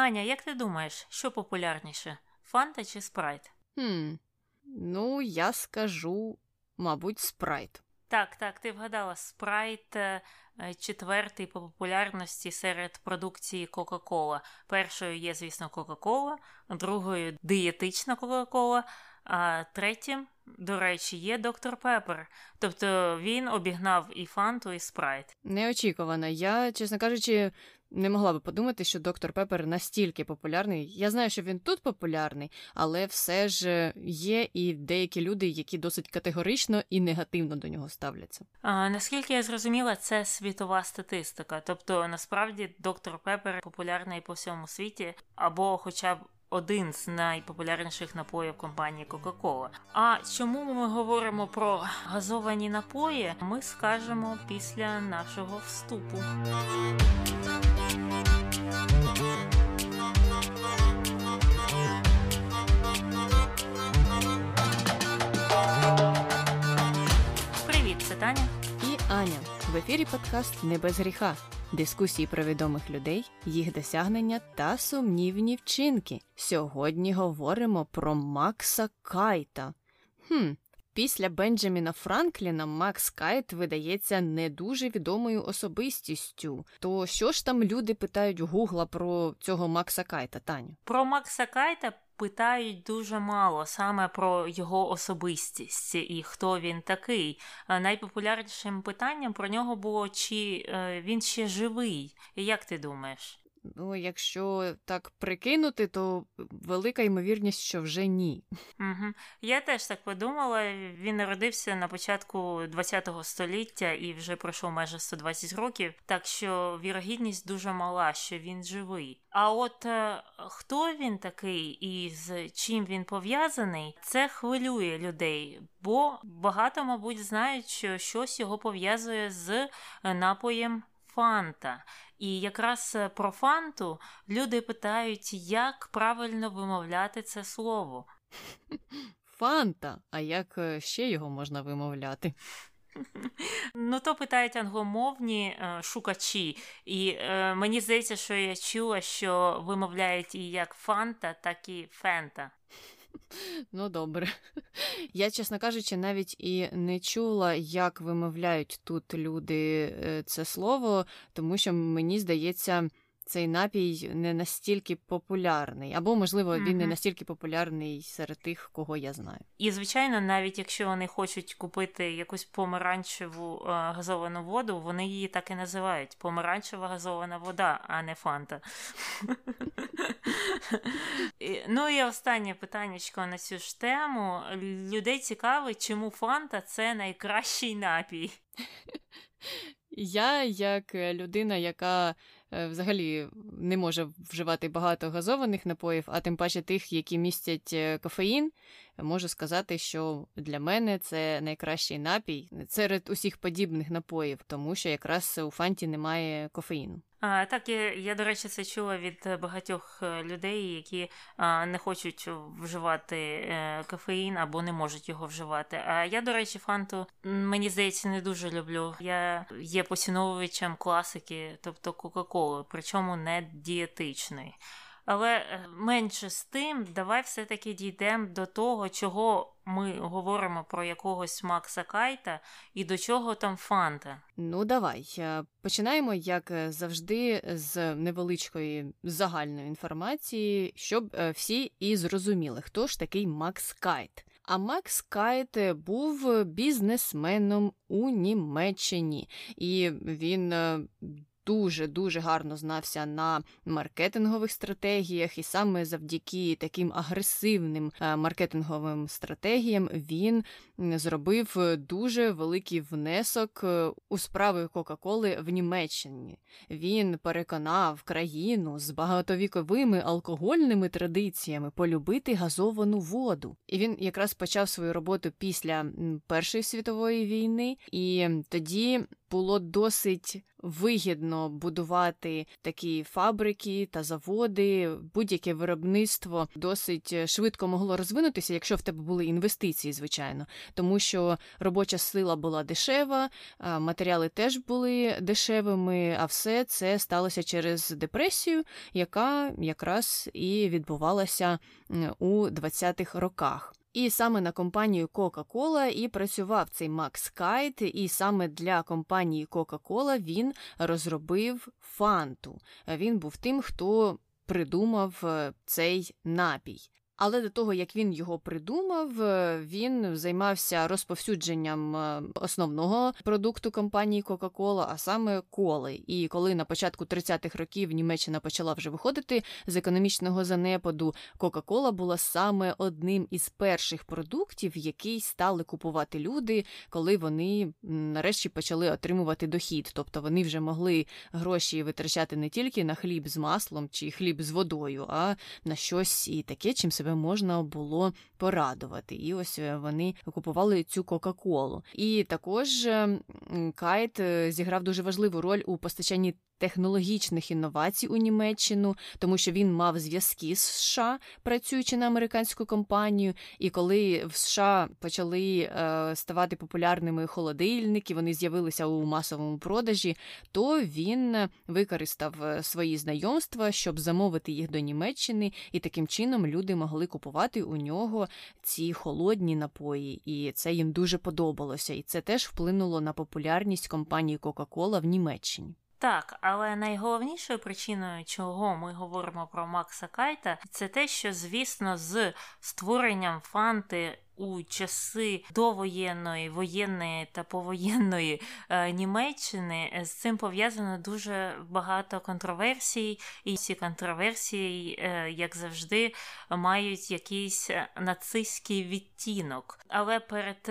Аня, як ти думаєш, що популярніше? Фанта чи спрайт? Хм, Ну, я скажу, мабуть, спрайт. Так, так, ти вгадала спрайт е, четвертий по популярності серед продукції Кока-Кола. Першою є, звісно, Кока-Кола, другою дієтична Кока-Кола, а третім, до речі, є доктор Пепер. Тобто він обігнав і фанту, і спрайт. Неочікувано. Я, чесно кажучи, не могла би подумати, що доктор Пепер настільки популярний. Я знаю, що він тут популярний, але все ж є і деякі люди, які досить категорично і негативно до нього ставляться. А, Наскільки я зрозуміла, це світова статистика. Тобто, насправді, доктор Пепер популярний по всьому світі, або, хоча б. Один з найпопулярніших напоїв компанії Coca-Cola. А чому ми говоримо про газовані напої? Ми скажемо після нашого вступу. Аня. В ефірі подкаст Не без гріха. Дискусії про відомих людей, їх досягнення та сумнівні вчинки. Сьогодні говоримо про Макса Кайта. Хм, Після Бенджаміна Франкліна Макс Кайт видається не дуже відомою особистістю. То що ж там люди питають Гугла про цього Макса Кайта, Таню? Про Макса Кайта питають дуже мало саме про його особистість і хто він такий. Найпопулярнішим питанням про нього було чи е, він ще живий. Як ти думаєш? Ну, якщо так прикинути, то велика ймовірність, що вже ні. Угу. Я теж так подумала. Він народився на початку ХХ століття і вже пройшов майже 120 років, так що вірогідність дуже мала, що він живий. А от е, хто він такий і з чим він пов'язаний, це хвилює людей, бо багато, мабуть, знають, що щось його пов'язує з напоєм фанта. І якраз е, про фанту люди питають, як правильно вимовляти це слово. Фанта, а як е, ще його можна вимовляти? Ну, то питають англомовні е, шукачі, і е, мені здається, що я чула, що вимовляють і як фанта, так і фента. Ну, добре. Я, чесно кажучи, навіть і не чула, як вимовляють тут люди е, це слово, тому що мені здається цей напій не настільки популярний, або, можливо, він mm-hmm. не настільки популярний серед тих, кого я знаю. І, звичайно, навіть якщо вони хочуть купити якусь помаранчеву е, газовану воду, вони її так і називають: помаранчева газована вода, а не фанта. Ну і останнє питання на цю ж тему. Людей цікавить, чому фанта це найкращий напій. Я, як людина, яка Е, взагалі не може вживати багато газованих напоїв, а тим паче тих, які містять е, кофеїн, можу сказати, що для мене це найкращий напій серед усіх подібних напоїв, тому що якраз у фанті немає кофеїну. А, Так, я, я, до речі, це чула від багатьох е, людей, які а, не хочуть вживати е, кофеїн або не можуть його вживати. А я, до речі, фанту мені здається не дуже люблю. Я є поціновувачем класики, тобто Кока-Коли, причому не дієтичної. Але е, менше з тим, давай все-таки дійдемо до того, чого ми говоримо про якогось Макса Кайта і до чого там Фанта. Ну, давай. Е, починаємо, як е, завжди, з невеличкої загальної інформації, щоб всі і зрозуміли, хто ж такий Макс Кайт. А Макс Кайт був бізнесменом у Німеччині, і він дуже дуже гарно знався на маркетингових стратегіях, і саме завдяки таким агресивним е, маркетинговим стратегіям він зробив дуже великий внесок е, у справи Кока-Коли в Німеччині. Він переконав країну з багатовіковими алкогольними традиціями полюбити газовану воду. І він якраз почав свою роботу після Першої світової війни, і тоді було досить вигідно будувати такі фабрики та заводи, будь-яке виробництво досить швидко могло розвинутися, якщо в тебе були інвестиції, звичайно. тому що робоча сила була дешева, матеріали теж були дешевими, а все це сталося через депресію, яка якраз і відбувалася у 20-х роках. І саме на компанію Coca-Cola і працював цей Макс Кайт, і саме для компанії Coca-Cola він розробив фанту. Він був тим, хто придумав е, цей напій. Але до того, як він його придумав, е, він займався розповсюдженням е, основного продукту компанії Coca-Cola, а саме коли. І коли на початку 30-х років Німеччина почала вже виходити з економічного занепаду, Coca-Cola була саме одним із перших продуктів, який стали купувати люди, коли вони нарешті почали отримувати дохід. Тобто вони вже могли гроші витрачати не тільки на хліб з маслом чи хліб з водою, а на щось і таке, чим себе себе можна було порадувати. І ось е, вони купували цю Кока-Колу. І також ем, Кайт е, зіграв дуже важливу роль у постачанні технологічних інновацій у Німеччину, тому що він мав зв'язки з США, працюючи на американську компанію. І коли в США почали е, ставати популярними холодильники, вони з'явилися у масовому продажі, то він використав е, свої знайомства, щоб замовити їх до Німеччини, і таким чином люди могли купувати у нього ці холодні напої, і це їм дуже подобалося. І це теж вплинуло на популярність компанії Coca-Cola в Німеччині. Так, але найголовнішою причиною, чого ми говоримо про Макса Кайта, це те, що, звісно, з створенням фанти у часи довоєнної, воєнної та повоєнної е, Німеччини е, з цим пов'язано дуже багато контроверсій, і ці контроверсії, е, як завжди, мають якийсь нацистський відтінок. Але перед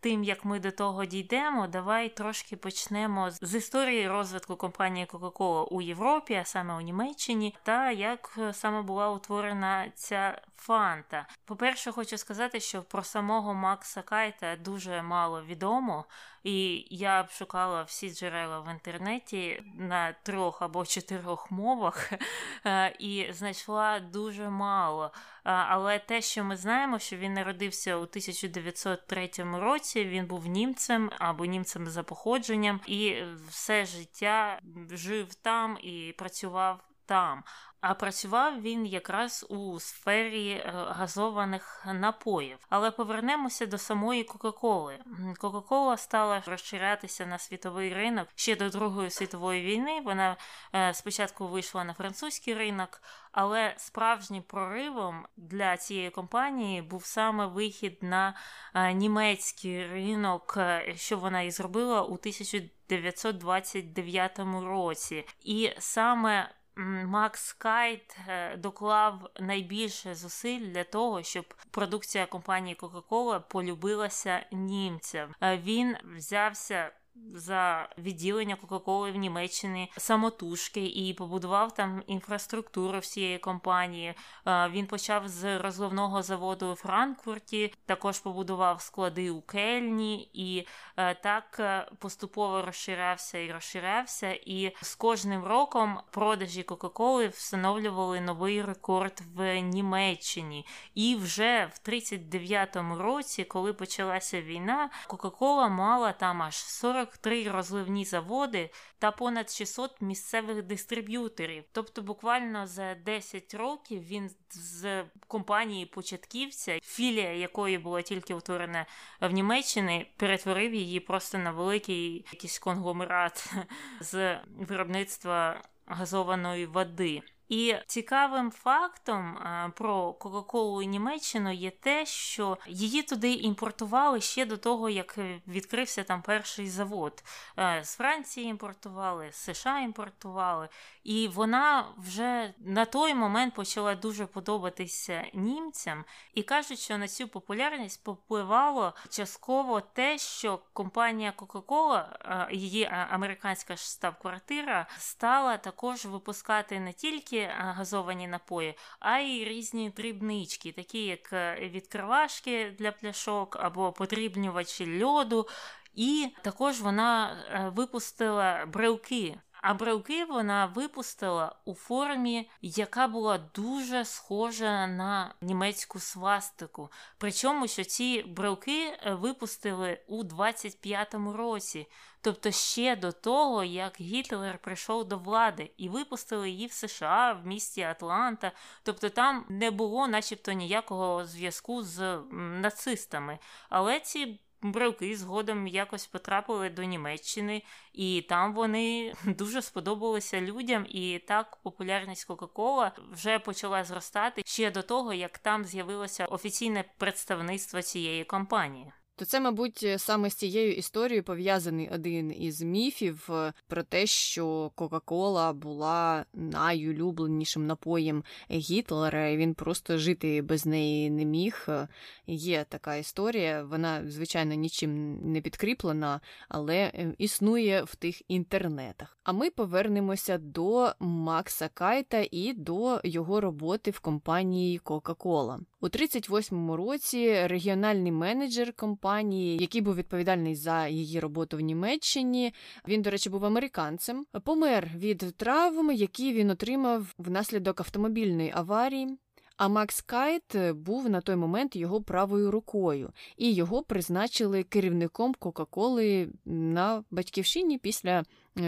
тим як ми до того дійдемо, давай трошки почнемо з історії розвитку компанії Coca-Cola у Європі, а саме у Німеччині, та як саме була утворена ця фанта. По-перше, хочу сказати, що про самого Макса Кайта дуже мало відомо, і я б шукала всі джерела в інтернеті на трьох або чотирьох мовах е, і знайшла дуже мало. Е, але те, що ми знаємо, що він народився у 1903 році, він був німцем або німцем за походженням, і все життя жив там і працював там. А працював він якраз у сфері е, газованих напоїв. Але повернемося до самої Кока-Коли. Кока-Кола стала розширятися на світовий ринок ще до Другої світової війни. Вона е, спочатку вийшла на французький ринок, але справжнім проривом для цієї компанії був саме вихід на е, німецький ринок, що вона і зробила у 1929 році. І саме Макс Кайт е, доклав найбільше зусиль для того, щоб продукція компанії Coca-Cola полюбилася німцям. Е, він взявся за відділення Кока-Коли в Німеччині самотужки і побудував там інфраструктуру всієї компанії. Він почав з розливного заводу у Франкфурті, також побудував склади у Кельні, і е, так е, поступово розширявся і розширявся. І з кожним роком продажі Кока-Коли встановлювали новий рекорд в Німеччині. І вже в 39-му році, коли почалася війна, Кока-Кола мала там аж 40 43 розливні заводи та понад 600 місцевих дистриб'юторів. Тобто, буквально за 10 років він з компанії початківця, філія якої була тільки утворена в Німеччині, перетворив її просто на великий якийсь конгломерат з виробництва газованої води. І цікавим фактом про Кока-Колу і Німеччину є те, що її туди імпортували ще до того, як відкрився там перший завод. Е, з Франції імпортували, з США імпортували. І вона вже на той момент почала дуже подобатися німцям. І кажуть, що на цю популярність попливало частково те, що компанія Coca-Cola, е, її е, американська штаб-квартира, стала також випускати не тільки тільки газовані напої, а й різні дрібнички, такі як е, відкривашки для пляшок або подрібнювачі льоду. І також вона е, випустила брелки А брелки вона випустила у формі, яка була дуже схожа на німецьку свастику. Причому що ці брелки е, випустили у 25-му році, тобто ще до того, як Гітлер прийшов до влади, і випустили її в США в місті Атланта. Тобто там не було, начебто, ніякого зв'язку з нацистами. Але ці брелки згодом якось потрапили до Німеччини, і там вони дуже сподобалися людям. І так популярність Кока-Кола вже почала зростати ще до того, як там з'явилося офіційне представництво цієї компанії. То це, мабуть, е, саме з цією історією пов'язаний один із міфів е, про те, що Кока-Кола була найулюбленішим напоєм Гітлера, і він просто жити без неї не міг. Е, є така історія, вона, звичайно, нічим не підкріплена, але існує в тих інтернетах. А ми повернемося до Макса Кайта і до його роботи в компанії Coca-Cola. У 38-му році регіональний менеджер компанії, який був відповідальний за її роботу в Німеччині, він, до речі, був американцем, помер від травм, які він отримав внаслідок автомобільної аварії. А Макс Кайт був на той момент його правою рукою, і його призначили керівником Кока-Коли на батьківщині після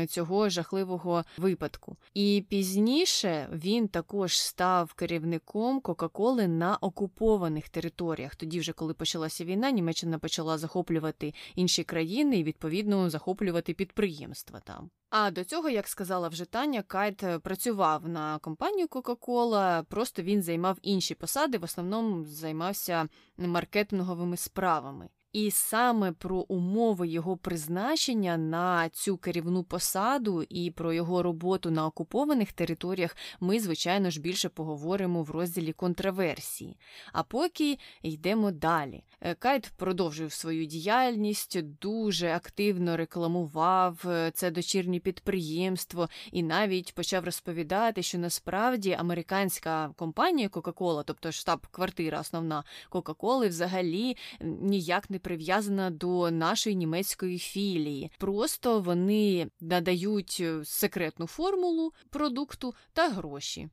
цього жахливого випадку. І пізніше він також став керівником Кока-Коли на окупованих територіях. Тоді, вже коли почалася війна, Німеччина почала захоплювати інші країни і відповідно захоплювати підприємства там. А до цього, як сказала вже Таня, Кайт працював на компанію Кока-Кола, просто він займав інші посади, в основному займався маркетинговими справами. І саме про умови його призначення на цю керівну посаду і про його роботу на окупованих територіях ми, звичайно ж, більше поговоримо в розділі контраверсії. А поки йдемо далі. Е, Кайт продовжив свою діяльність, дуже активно рекламував е, це дочірнє підприємство і навіть почав розповідати, що насправді американська компанія Кока-Кола, тобто штаб-квартира основна Кока-Коли, взагалі ніяк не прив'язана до нашої німецької філії. Просто вони надають е, секретну формулу продукту та гроші.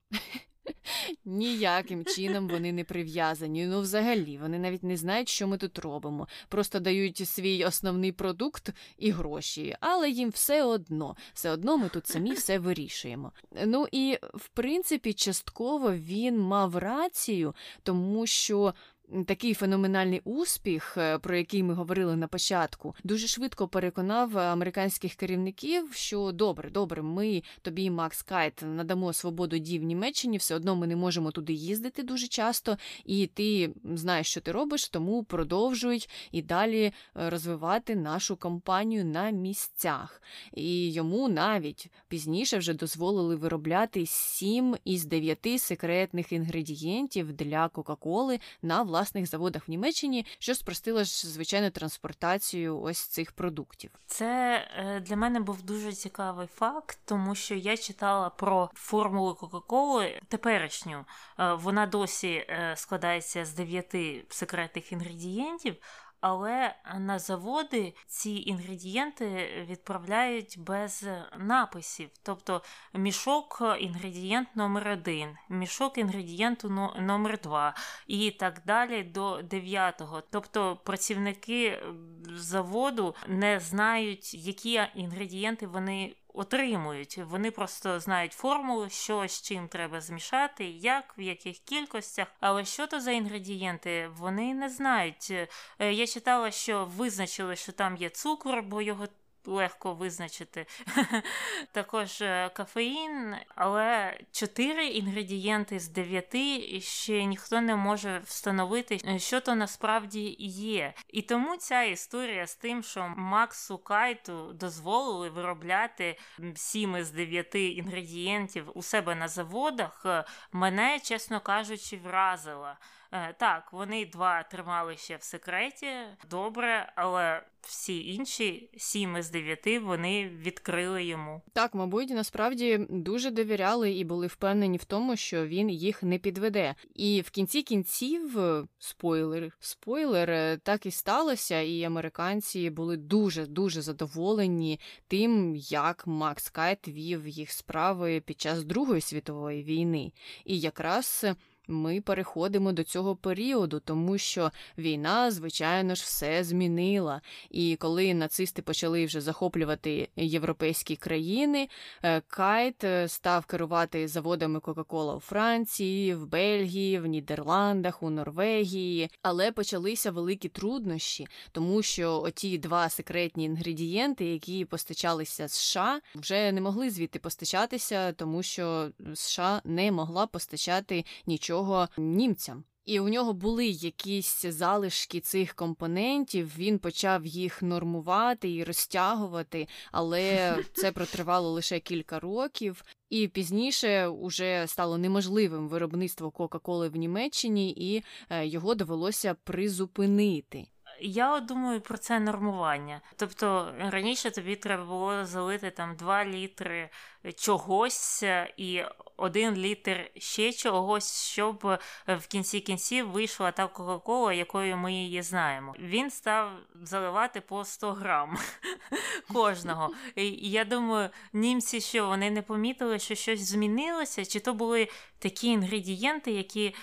Ніяким чином вони не прив'язані. Ну, взагалі, вони навіть не знають, що ми тут робимо. Просто дають свій основний продукт і гроші, але їм все одно, все одно ми тут самі все вирішуємо. Ну і в принципі, частково він мав рацію, тому що Такий феноменальний успіх, е, про який ми говорили на початку, дуже швидко переконав американських керівників, що добре, добре, ми тобі, Макс Кайт, надамо свободу дій в Німеччині, все одно ми не можемо туди їздити дуже часто, і ти знаєш, що ти робиш, тому продовжуй і далі е, розвивати нашу компанію на місцях. І йому навіть пізніше вже дозволили виробляти сім із дев'яти секретних інгредієнтів для Кока-Коли на власних заводах в Німеччині, що спростило ж звичайно транспортацію ось цих продуктів. Це е, для мене був дуже цікавий факт, тому що я читала про формулу Кока-Коли теперішню. Е, вона досі е, складається з дев'яти секретних інгредієнтів але на заводи ці інгредієнти відправляють без написів. Тобто мішок інгредієнт номер 1 мішок інгредієнту номер 2 і так далі до 9 Тобто працівники заводу не знають, які інгредієнти вони отримують. Вони просто знають формулу, що з чим треба змішати, як, в яких кількостях. Але що то за інгредієнти, вони не знають. Е, я читала, що визначили, що там є цукор, бо його легко визначити. Також е, кафеїн, але чотири інгредієнти з дев'яти ще ніхто не може встановити, е, що то насправді є. І тому ця історія з тим, що Максу Кайту дозволили виробляти сім із дев'яти інгредієнтів у себе на заводах, е, мене, чесно кажучи, вразила. Е, так, вони два тримали ще в секреті, добре, але всі інші, сім із дев'яти, вони відкрили йому. Так, мабуть, насправді дуже довіряли і були впевнені в тому, що він їх не підведе. І в кінці кінців спойлер, спойлер, е, так і сталося, і американці були дуже дуже задоволені тим, як Макс Кайт вів їх справи під час Другої світової війни. І якраз ми переходимо до цього періоду, тому що війна, звичайно ж, все змінила. І коли нацисти почали вже захоплювати європейські країни, е, Кайт е, став керувати заводами Кока-Кола у Франції, в Бельгії, в Нідерландах, у Норвегії. Але почалися великі труднощі, тому що оті два секретні інгредієнти, які постачалися США, вже не могли звідти постачатися, тому що США не могла постачати нічого нічого німцям. І у нього були якісь залишки цих компонентів. Він почав їх нормувати і розтягувати, але це протривало лише кілька років. І пізніше вже стало неможливим виробництво Кока-Коли в Німеччині, і е, його довелося призупинити. Я думаю про це нормування. Тобто раніше тобі треба було залити там 2 літри чогось і один літр ще чогось, щоб в кінці кінців вийшла та Кока-Кола, якою ми її знаємо. Він став заливати по 100 грам кожного. І я думаю, німці, що вони не помітили, що щось змінилося, чи то були такі інгредієнти, які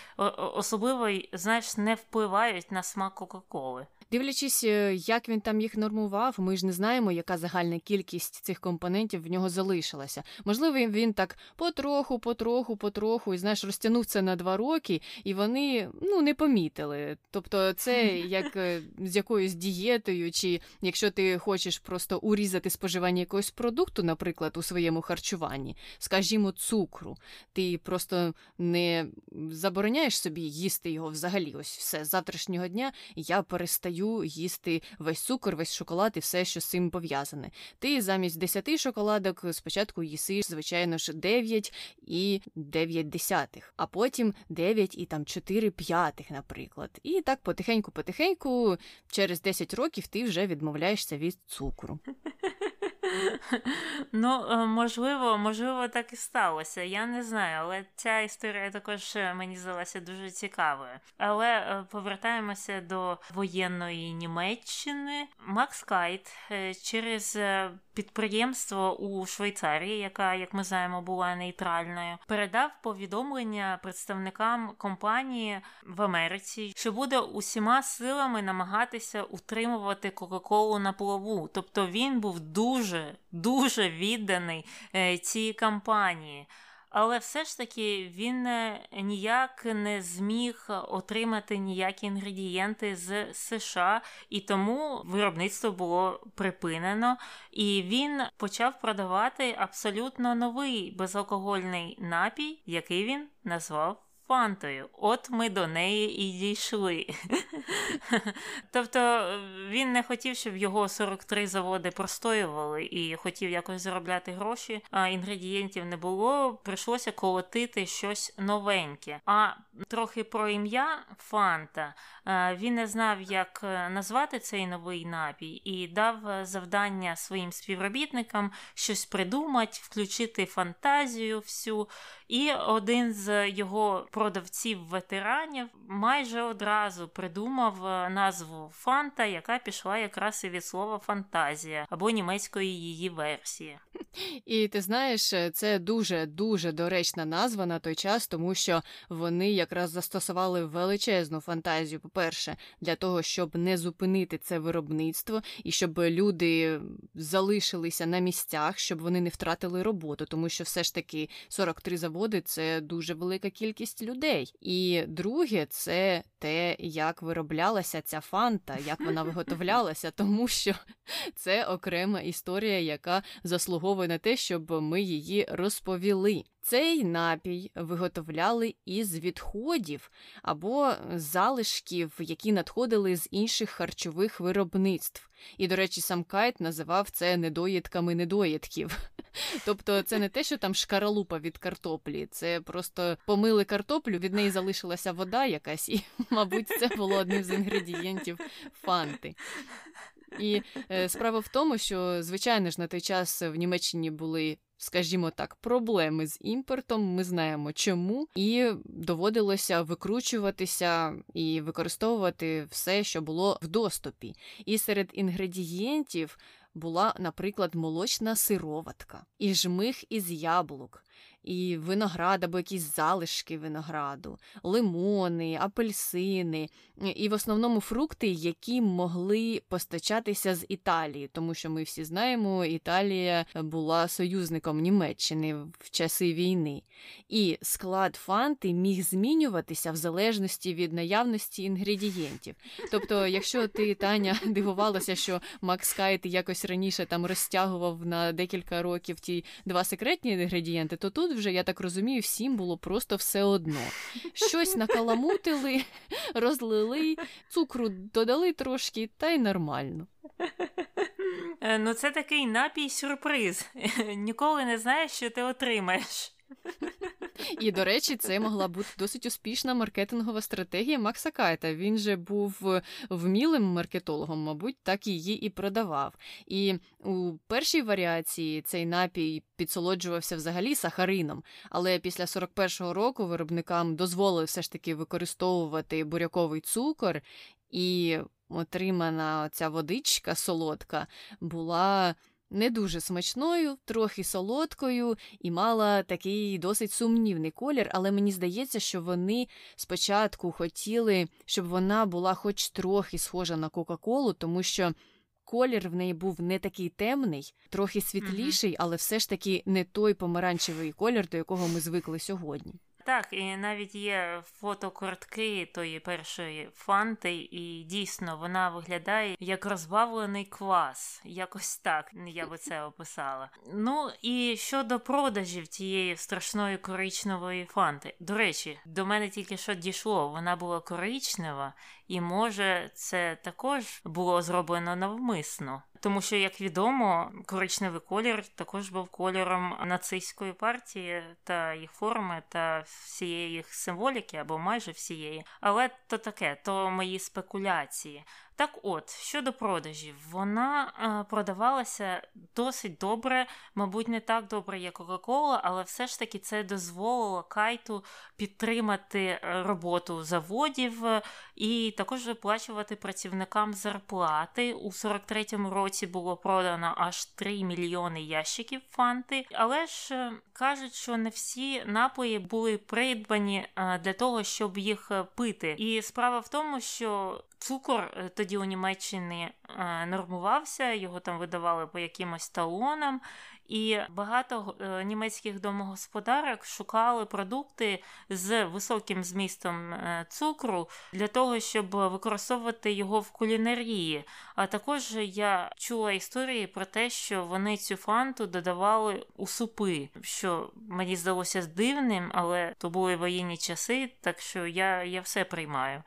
особливо знаєш, не впливають на смак Кока-Коли. Дивлячись, е, як він там їх нормував, ми ж не знаємо, яка загальна кількість цих компонентів в нього залишилася. Можливо, він так потроху, потроху, потроху, і знаєш, розтягнув це на два роки, і вони ну не помітили. Тобто, це як е, з якоюсь дієтою, чи якщо ти хочеш просто урізати споживання якогось продукту, наприклад, у своєму харчуванні, скажімо, цукру, ти просто не забороняєш собі їсти його взагалі. Ось все з завтрашнього дня я перестаю їсти весь цукор, весь шоколад і все, що з цим пов'язане. Ти замість 10 шоколадок спочатку їсиш, звичайно ж, 9 і 9 десятих, а потім 9 і там 4 п'ятих, наприклад. І так потихеньку-потихеньку, через 10 років ти вже відмовляєшся від цукру. Ну, е, можливо, можливо, так і сталося. Я не знаю, але ця історія також е, мені здалася дуже цікавою. Але е, повертаємося до воєнної Німеччини. Макс Кайт через підприємство у Швейцарії, яка, як ми знаємо, була нейтральною, передав повідомлення представникам компанії в Америці, що буде усіма силами намагатися утримувати Кока-Колу на плаву. Тобто він був дуже дуже відданий е, цій кампанії. Але все ж таки він е, ніяк не зміг отримати ніякі інгредієнти з США, і тому виробництво було припинено, і він почав продавати абсолютно новий безалкогольний напій, який він назвав фантою. От ми до неї і дійшли. Тобто він не хотів, щоб його 43 заводи простоювали і хотів якось заробляти гроші, а інгредієнтів не було. Прийшлося колотити щось новеньке. А трохи про ім'я Фанта. Він не знав, як е, назвати цей новий напій, і дав е, завдання своїм співробітникам щось придумати, включити фантазію всю. І один з його продавців-ветеранів майже одразу придумав е, назву Фанта, яка пішла якраз і від слова фантазія або німецької її версії. І ти знаєш, це дуже дуже доречна назва на той час, тому що вони якраз застосували величезну фантазію, по-перше, для того, щоб не зупинити це виробництво і щоб люди залишилися на місцях, щоб вони не втратили роботу, тому що все ж таки 43 заводи це дуже велика кількість людей. І друге, це те, як вироблялася ця фанта, як вона виготовлялася, тому що це окрема історія, яка заслуговує на те, щоб ми її розповіли. Цей напій виготовляли із відходів або залишків, які надходили з інших харчових виробництв. І, до речі, сам Кайт називав це недоїдками недоїдків. Тобто, це не те, що там шкаралупа від картоплі, це просто помили картоплю, від неї залишилася вода якась, і, мабуть, це було одним з інгредієнтів фанти. І е, справа в тому, що, звичайно ж, на той час в Німеччині були. Скажімо так, проблеми з імпортом, ми знаємо чому, і доводилося викручуватися і використовувати все, що було в доступі. І серед інгредієнтів була, наприклад, молочна сироватка, і жмих із яблук, і виноград або якісь залишки винограду, лимони, апельсини, і в основному фрукти, які могли постачатися з Італії, тому що ми всі знаємо, Італія була союзником Німеччини в часи війни. І склад фанти міг змінюватися в залежності від наявності інгредієнтів. Тобто, якщо ти, Таня, дивувалася, що Макс Кайт якось раніше там розтягував на декілька років ті два секретні інгредієнти, то тут вже, я так розумію, всім було просто все одно. Щось накаламутили, розлили, цукру додали трошки, та й нормально. Е, ну, це такий напій сюрприз. Ніколи не знаєш, що ти отримаєш. І, до речі, це могла бути досить успішна маркетингова стратегія Макса Кайта. Він же був вмілим маркетологом, мабуть, так її і продавав. І у першій варіації цей напій підсолоджувався взагалі сахарином, але після 41-го року виробникам дозволили все ж таки використовувати буряковий цукор, і отримана ця водичка солодка була не дуже смачною, трохи солодкою і мала такий досить сумнівний колір, але мені здається, що вони спочатку хотіли, щоб вона була хоч трохи схожа на Кока-Колу, тому що. Колір в неї був не такий темний, трохи світліший, але все ж таки не той помаранчевий колір, до якого ми звикли сьогодні. Так, і навіть є фотокортки тої першої фанти, і дійсно вона виглядає як розбавлений квас. Якось так я би це описала. Ну і щодо продажів тієї страшної коричневої фанти. До речі, до мене тільки що дійшло, вона була коричнева, і може це також було зроблено навмисно. Тому що, як відомо, коричневий колір також був кольором нацистської партії та їх форми та всієї їх символіки або майже всієї. Але то таке, то мої спекуляції. Так от, щодо продажів, вона е, продавалася досить добре, мабуть, не так добре, як Кока-Кола, але все ж таки це дозволило кайту підтримати е, роботу заводів е, і також виплачувати працівникам зарплати. У 43-му році було продано аж 3 мільйони ящиків фанти, але ж кажуть, що не всі напої були придбані для того, щоб їх пити. І справа в тому, що Цукор е, тоді у Німеччині е, нормувався, його там видавали по якимось талонам, і багато е, німецьких домогосподарок шукали продукти з високим змістом цукру для того, щоб використовувати його в кулінарії. А також я чула історії про те, що вони цю фанту додавали у супи, що мені здалося дивним, але то були воєнні часи, так що я, я все приймаю.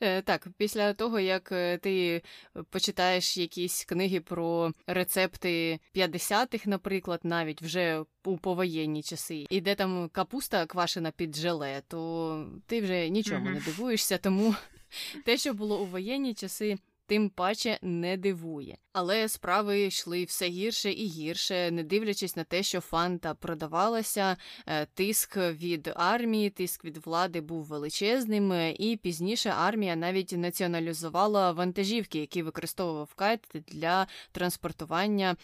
Е, так, після того, як е, ти почитаєш якісь книги про рецепти 50-х, наприклад, навіть вже у повоєнні часи, і де там капуста квашена під желе, то ти вже нічому mm-hmm. не дивуєшся, тому те, що було у воєнні часи тим паче не дивує. Але справи йшли все гірше і гірше, не дивлячись на те, що фанта продавалася, е, тиск від армії, тиск від влади був величезним, е, і пізніше армія навіть націоналізувала вантажівки, які використовував кайт для транспортування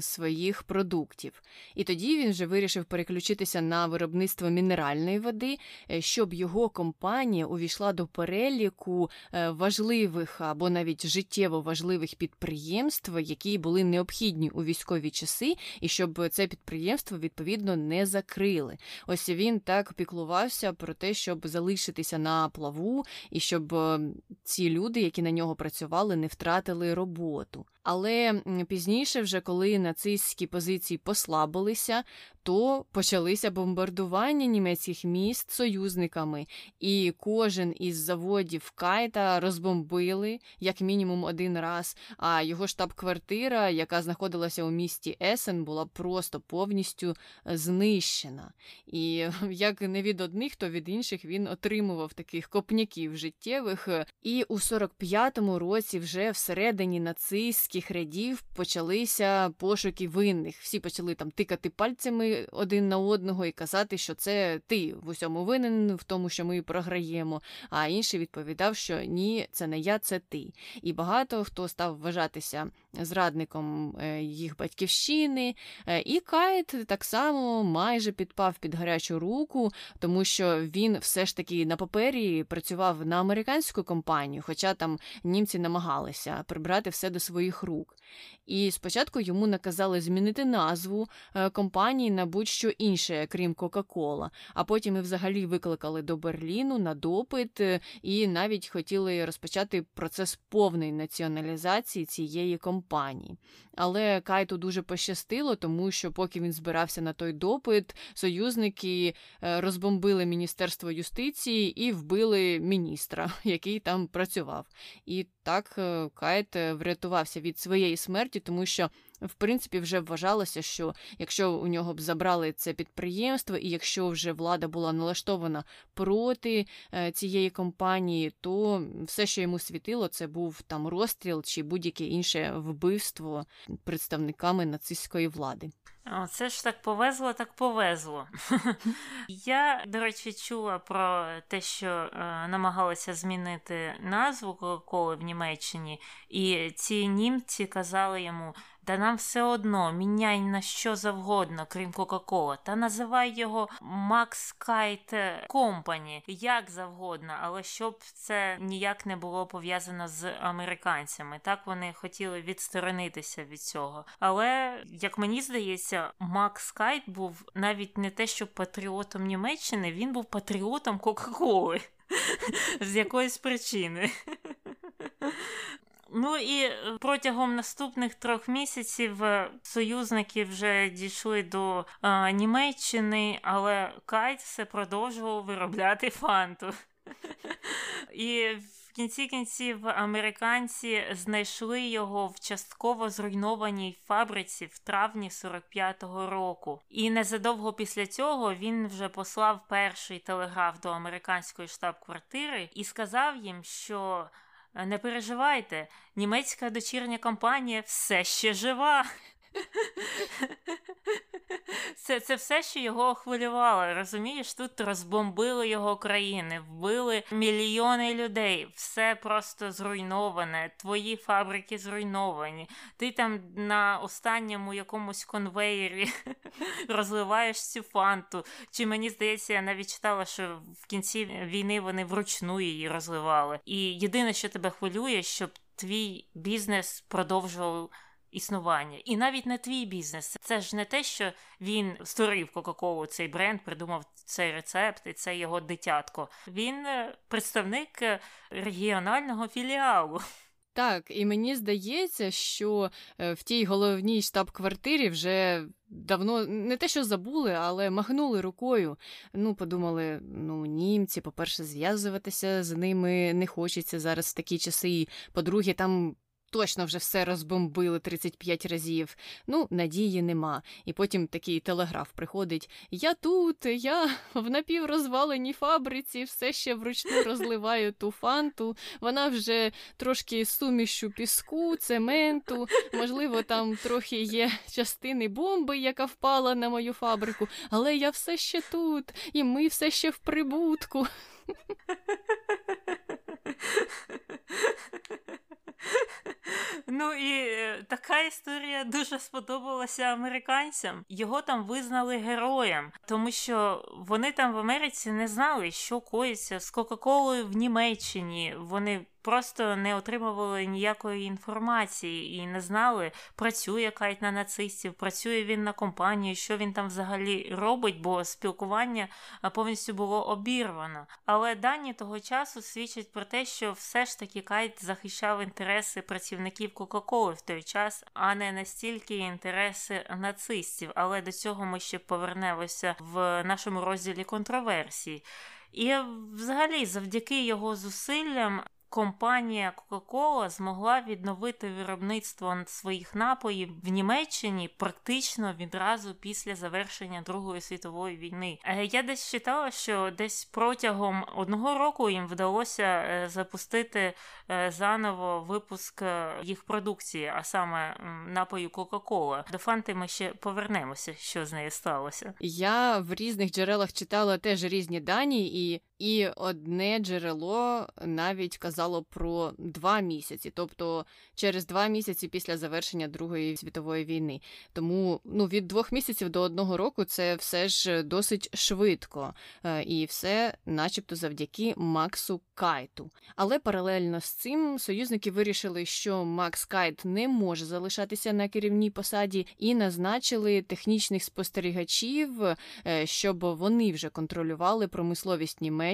своїх продуктів. І тоді він вже вирішив переключитися на виробництво мінеральної води, е, щоб його компанія увійшла до переліку важливих або навіть життєво важливих підприємств, які були необхідні у військові часи, і щоб це підприємство відповідно не закрили. Ось він так піклувався про те, щоб залишитися на плаву, і щоб ці люди, які на нього працювали, не втратили роботу. Але пізніше, вже коли нацистські позиції послабилися, то почалися бомбардування німецьких міст союзниками, і кожен із заводів Кайта розбомбили як мінімум один раз. А його штаб-квартира, яка знаходилася у місті Есен, була просто повністю знищена. І як не від одних, то від інших він отримував таких копняків життєвих. І у 45-му році, вже всередині нацистських рядів, почалися пошуки винних. Всі почали там тикати пальцями один на одного і казати, що це ти в усьому винен, в тому, що ми програємо. А інший відповідав, що ні, це не я, це ти. І багато хто став вважатися зрадником е, їх батьківщини. Е, і Кайт так само майже підпав під гарячу руку, тому що він все ж таки на папері працював на американську компанію, хоча там німці намагалися прибрати все до своїх рук. І спочатку йому наказали змінити назву е, компанії на будь-що інше, крім Кока-Кола. А потім і взагалі викликали до Берліну на допит і навіть хотіли розпочати процес повної націоналізації цієї компанії. Але Кайту дуже пощастило, тому що, поки він збирався на той допит, союзники е, розбомбили Міністерство юстиції і вбили міністра, який там працював. І так Кайт врятувався від своєї смерті, тому що в принципі вже вважалося, що якщо у нього б забрали це підприємство, і якщо вже влада була налаштована проти е, цієї компанії, то все, що йому світило, це був там розстріл чи будь-яке інше вбивство представниками нацистської влади. Це ж так повезло, так повезло. Я, до речі, чула про те, що е, намагалися змінити назву Кока-Коли в Німеччині, і ці німці казали йому: та нам все одно міняй на що завгодно, крім Кока-Кола. Та називай його Max Keith Company, як завгодно, але щоб це ніяк не було пов'язано з американцями. Так вони хотіли відсторонитися від цього. Але як мені здається, Макс Кайт був навіть не те, що патріотом Німеччини, він був патріотом Кока-Коли. З якоїсь причини. Ну і е, протягом наступних трьох місяців е, союзники вже дійшли до а, Німеччини, але Кайт все продовжував виробляти фанту. І в кінці кінців американці знайшли його в частково зруйнованій фабриці в травні 45-го року. І незадовго після цього він вже послав перший телеграф до американської штаб-квартири і сказав їм, що. Не переживайте, німецька дочірня компанія все ще жива. Це це все, що його хвилювало. Розумієш, тут розбомбили його країни, вбили мільйони людей, все просто зруйноване, твої фабрики зруйновані. Ти там на останньому якомусь конвеєрі розливаєш цю фанту. Чи мені здається, я навіть читала, що в кінці війни вони вручну її розливали. І єдине, що тебе хвилює, щоб твій бізнес продовжував існування. І навіть не твій бізнес. Це ж не те, що він створив Кока-Колу, цей бренд, придумав цей рецепт, і це його дитятко. Він е, представник е, регіонального філіалу. Так, і мені здається, що е, в тій головній штаб-квартирі вже давно не те, що забули, але махнули рукою. Ну, подумали, ну, німці, по-перше, зв'язуватися з ними не хочеться зараз в такі часи. І по-друге, там точно вже все розбомбили 35 разів. Ну, надії нема. І потім такий телеграф приходить: Я тут, я в напіврозваленій фабриці, все ще вручну розливаю ту фанту. Вона вже трошки сумішю піску, цементу, можливо, там трохи є частини бомби, яка впала на мою фабрику, але я все ще тут, і ми все ще в прибутку. Ну і е, така історія дуже сподобалася американцям. Його там визнали героєм, тому що вони там в Америці не знали, що коїться з Кока-Колою в Німеччині. Вони просто не отримували ніякої інформації і не знали, працює Кайт на нацистів, працює він на компанії, що він там взагалі робить, бо спілкування повністю було обірвано. Але дані того часу свідчать про те, що все ж таки Кайт захищав інтереси працівників Кока-Коли в той час, а не настільки інтереси нацистів. Але до цього ми ще повернемося в нашому розділі контроверсій. І взагалі, завдяки його зусиллям, компанія Coca-Cola змогла відновити виробництво своїх напоїв в Німеччині практично відразу після завершення Другої світової війни. Е, я десь читала, що десь протягом одного року їм вдалося е, запустити е, заново випуск їх продукції, а саме напою Coca-Cola. До фанти ми ще повернемося, що з нею сталося. Я в різних джерелах читала теж різні дані, і і одне джерело навіть казало про два місяці, тобто через два місяці після завершення Другої світової війни. Тому ну від двох місяців до одного року це все ж досить швидко, е, і все, начебто, завдяки Максу Кайту. Але паралельно з цим союзники вирішили, що Макс Кайт не може залишатися на керівній посаді, і назначили технічних спостерігачів, е, щоб вони вже контролювали промисловість Німеччини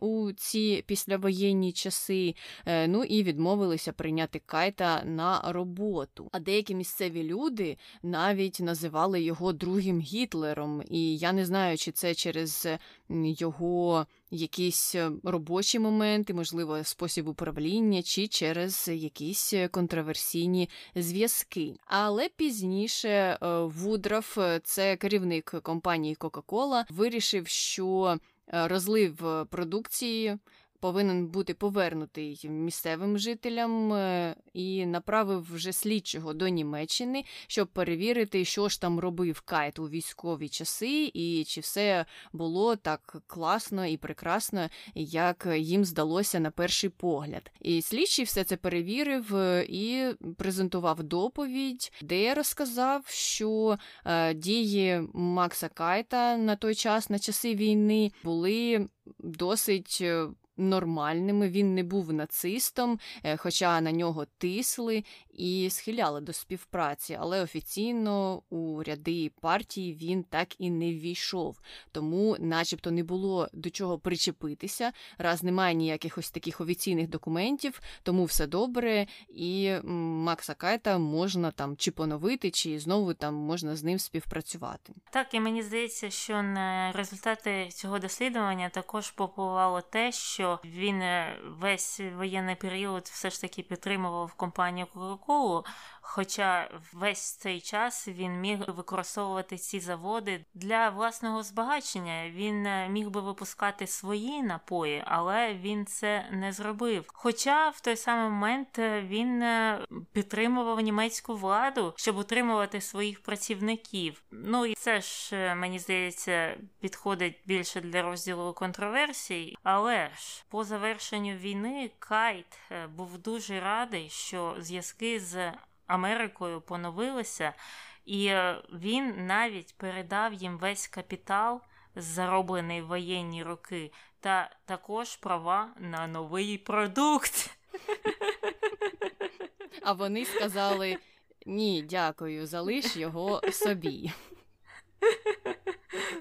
у ці післявоєнні часи. Е, ну і відмовилися прийняти Кайта на роботу. А деякі місцеві люди навіть називали його другим Гітлером, і я не знаю, чи це через його якісь е, робочі моменти, можливо, спосіб управління, чи через якісь контроверсійні зв'язки. Але пізніше е, Вудраф, це керівник компанії Coca-Cola, вирішив, що розлив продукції повинен бути повернутий місцевим жителям е, і направив вже слідчого до Німеччини, щоб перевірити, що ж там робив Кайт у військові часи, і чи все було так класно і прекрасно, як їм здалося на перший погляд. І слідчий все це перевірив е, і презентував доповідь, де розказав, що е, дії Макса Кайта на той час, на часи війни, були досить нормальними. Він не був нацистом, е, хоча на нього тисли і схиляли до співпраці, але офіційно у ряди партії він так і не ввійшов, тому, начебто, не було до чого причепитися, раз немає ніяких ось таких офіційних документів, тому все добре, і Макса Кайта можна там чи поновити, чи знову там можна з ним співпрацювати. Так, і мені здається, що на результати цього дослідження також попливало те, що він е, весь воєнний період все ж таки підтримував компанію Coca-Cola, Хоча весь цей час він міг використовувати ці заводи для власного збагачення. Він е, міг би випускати свої напої, але він це не зробив. Хоча в той самий момент е, він е, підтримував німецьку владу, щоб утримувати своїх працівників. Ну і це ж мені здається підходить більше для розділу контроверсій. Але ж по завершенню війни Кайт був дуже радий, що зв'язки з Америкою поновилися, і е, він навіть передав їм весь капітал, зароблений в воєнні роки, та також права на новий продукт. А вони сказали: ні, дякую, залиш його собі.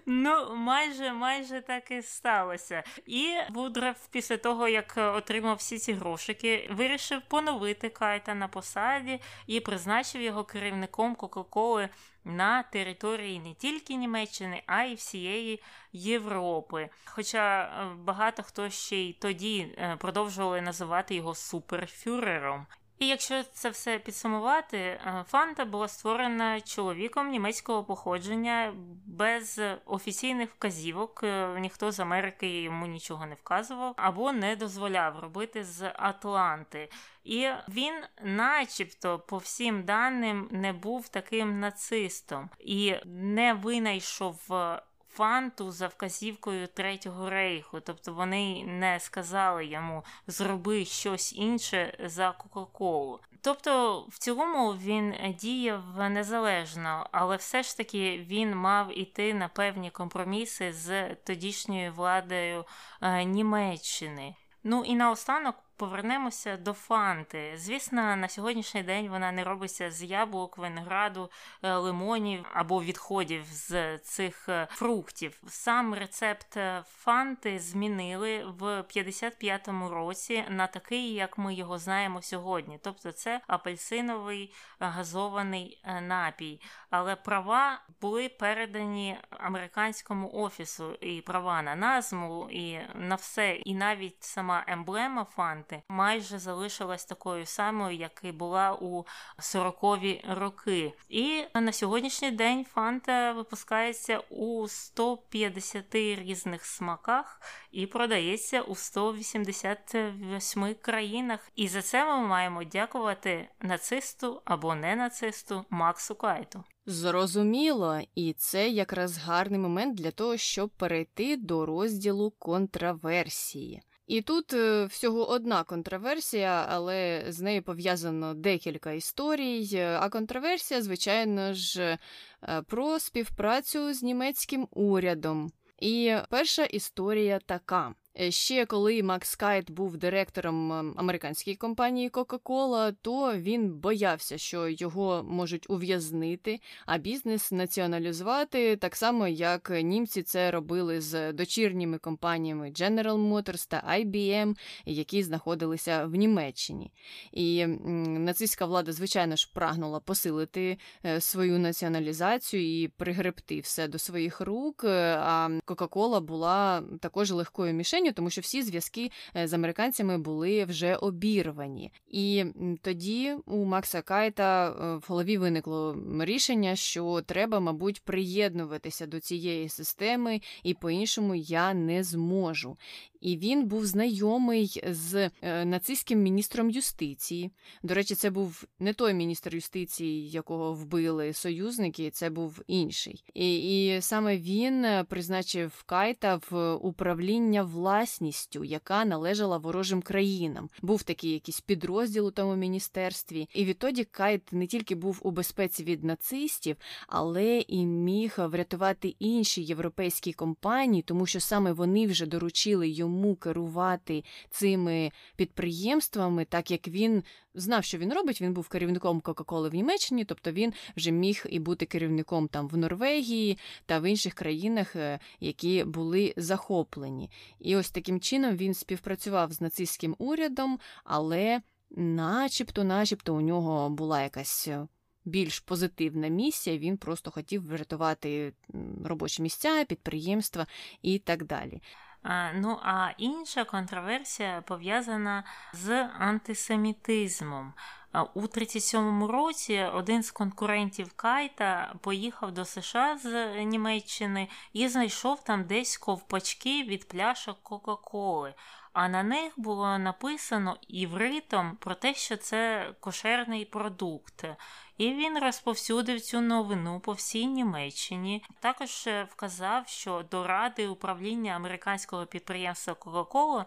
Ну, майже майже так і сталося. І Вудрев, після того, як отримав всі ці грошики, вирішив поновити Кайта на посаді і призначив його керівником Кока-Коли на території не тільки Німеччини, а й всієї Європи. Хоча е, багато хто ще й тоді е, продовжували називати його суперфюрером. І якщо це все підсумувати, е, Фанта була створена чоловіком німецького походження без офіційних вказівок. Е, ніхто з Америки йому нічого не вказував або не дозволяв робити з Атланти. І він, начебто, по всім даним, не був таким нацистом і не винайшов е, фанту за вказівкою Третього рейху, тобто вони не сказали йому зроби щось інше за Кока-Колу. Тобто, в цілому він діяв незалежно, але все ж таки він мав іти на певні компроміси з тодішньою владою е, Німеччини. Ну і наостанок Повернемося до фанти. Звісно, на сьогоднішній день вона не робиться з яблук, винограду, е, лимонів або відходів з цих е, фруктів. Сам рецепт е, фанти змінили в 55-му році на такий, як ми його знаємо сьогодні. Тобто, це апельсиновий газований напій. Але права були передані американському офісу, і права на назву, і на все, і навіть сама емблема фанти фанти майже залишилась такою самою, як і була у 40-ві роки. І на сьогоднішній день фанта випускається у 150 різних смаках і продається у 188 країнах. І за це ми маємо дякувати нацисту або не нацисту Максу Кайту. Зрозуміло, і це якраз гарний момент для того, щоб перейти до розділу контраверсії. І тут е, всього одна контроверсія, але з нею пов'язано декілька історій. А контроверсія, звичайно ж, е, про співпрацю з німецьким урядом. І перша історія така: Е, ще коли Макс Кайт був директором ем, американської компанії Coca-Cola, то він боявся, що його можуть ув'язнити, а бізнес націоналізувати так само, як німці це робили з дочірніми компаніями General Motors та IBM, які знаходилися в Німеччині. І нацистська влада, звичайно ж, прагнула посилити е, свою націоналізацію і пригребти все до своїх рук. Е, а Coca-Cola була також легкою мішенью рівню, тому що всі зв'язки е, з американцями були вже обірвані. І тоді у Макса Кайта е, в голові виникло рішення, що треба, мабуть, приєднуватися до цієї системи, і по-іншому я не зможу і він був знайомий з е, нацистським міністром юстиції. До речі, це був не той міністр юстиції, якого вбили союзники, це був інший. І, і саме він призначив Кайта в управління власністю, яка належала ворожим країнам. Був такий якийсь підрозділ у тому міністерстві. І відтоді Кайт не тільки був у безпеці від нацистів, але і міг врятувати інші європейські компанії, тому що саме вони вже доручили йому керувати цими підприємствами, так як він знав, що він робить. Він був керівником Кока-Коли в Німеччині, тобто він вже міг і бути керівником там в Норвегії та в інших країнах, е, які були захоплені. І ось таким чином він співпрацював з нацистським урядом, але, начебто, начебто, у нього була якась. Е, більш позитивна місія, він просто хотів врятувати робочі місця, підприємства і так далі. Ну а інша контроверсія пов'язана з антисемітизмом. У 37-му році один з конкурентів Кайта поїхав до США з Німеччини і знайшов там десь ковпачки від пляшок Кока-Коли. А на них було написано івритом про те, що це кошерний продукт. І він розповсюдив цю новину по всій Німеччині. Також вказав, що до ради управління американського підприємства Coca-Cola